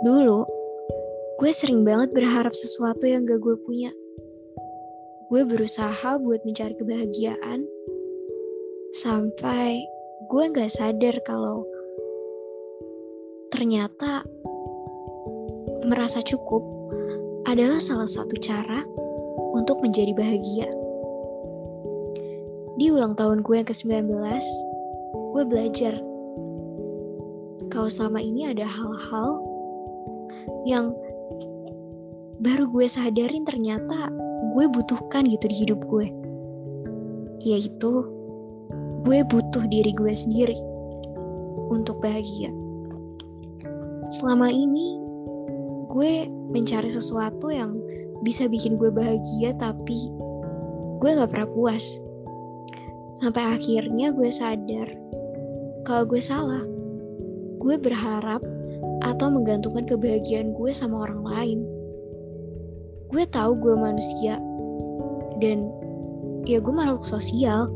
Dulu, gue sering banget berharap sesuatu yang gak gue punya. Gue berusaha buat mencari kebahagiaan, sampai gue gak sadar kalau ternyata merasa cukup adalah salah satu cara untuk menjadi bahagia. Di ulang tahun gue yang ke-19, gue belajar kalau selama ini ada hal-hal yang baru gue sadarin ternyata gue butuhkan gitu di hidup gue. Yaitu gue butuh diri gue sendiri untuk bahagia. Selama ini gue mencari sesuatu yang bisa bikin gue bahagia tapi gue gak pernah puas Sampai akhirnya gue sadar kalau gue salah. Gue berharap atau menggantungkan kebahagiaan gue sama orang lain. Gue tahu gue manusia dan ya gue makhluk sosial.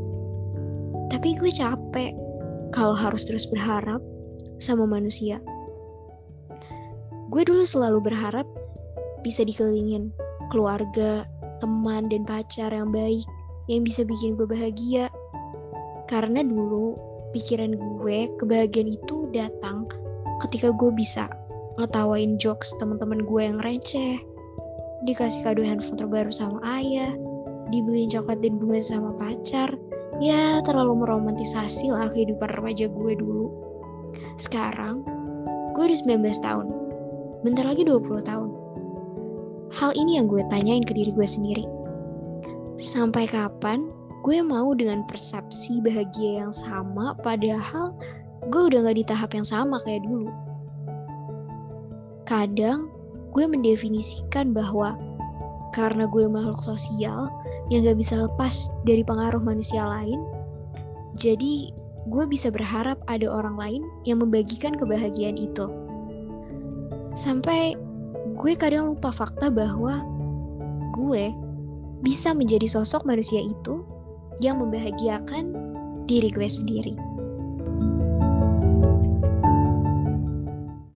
Tapi gue capek kalau harus terus berharap sama manusia. Gue dulu selalu berharap bisa dikelilingin keluarga, teman, dan pacar yang baik yang bisa bikin gue bahagia. Karena dulu pikiran gue kebahagiaan itu datang ketika gue bisa ngetawain jokes teman-teman gue yang receh, dikasih kado handphone terbaru sama ayah, dibeliin coklat dan bunga sama pacar, ya terlalu meromantisasi lah kehidupan remaja gue dulu. Sekarang, gue udah 19 tahun, bentar lagi 20 tahun. Hal ini yang gue tanyain ke diri gue sendiri. Sampai kapan gue mau dengan persepsi bahagia yang sama padahal gue udah gak di tahap yang sama kayak dulu. Kadang gue mendefinisikan bahwa karena gue makhluk sosial yang gak bisa lepas dari pengaruh manusia lain, jadi gue bisa berharap ada orang lain yang membagikan kebahagiaan itu. Sampai gue kadang lupa fakta bahwa gue bisa menjadi sosok manusia itu yang membahagiakan diri gue sendiri.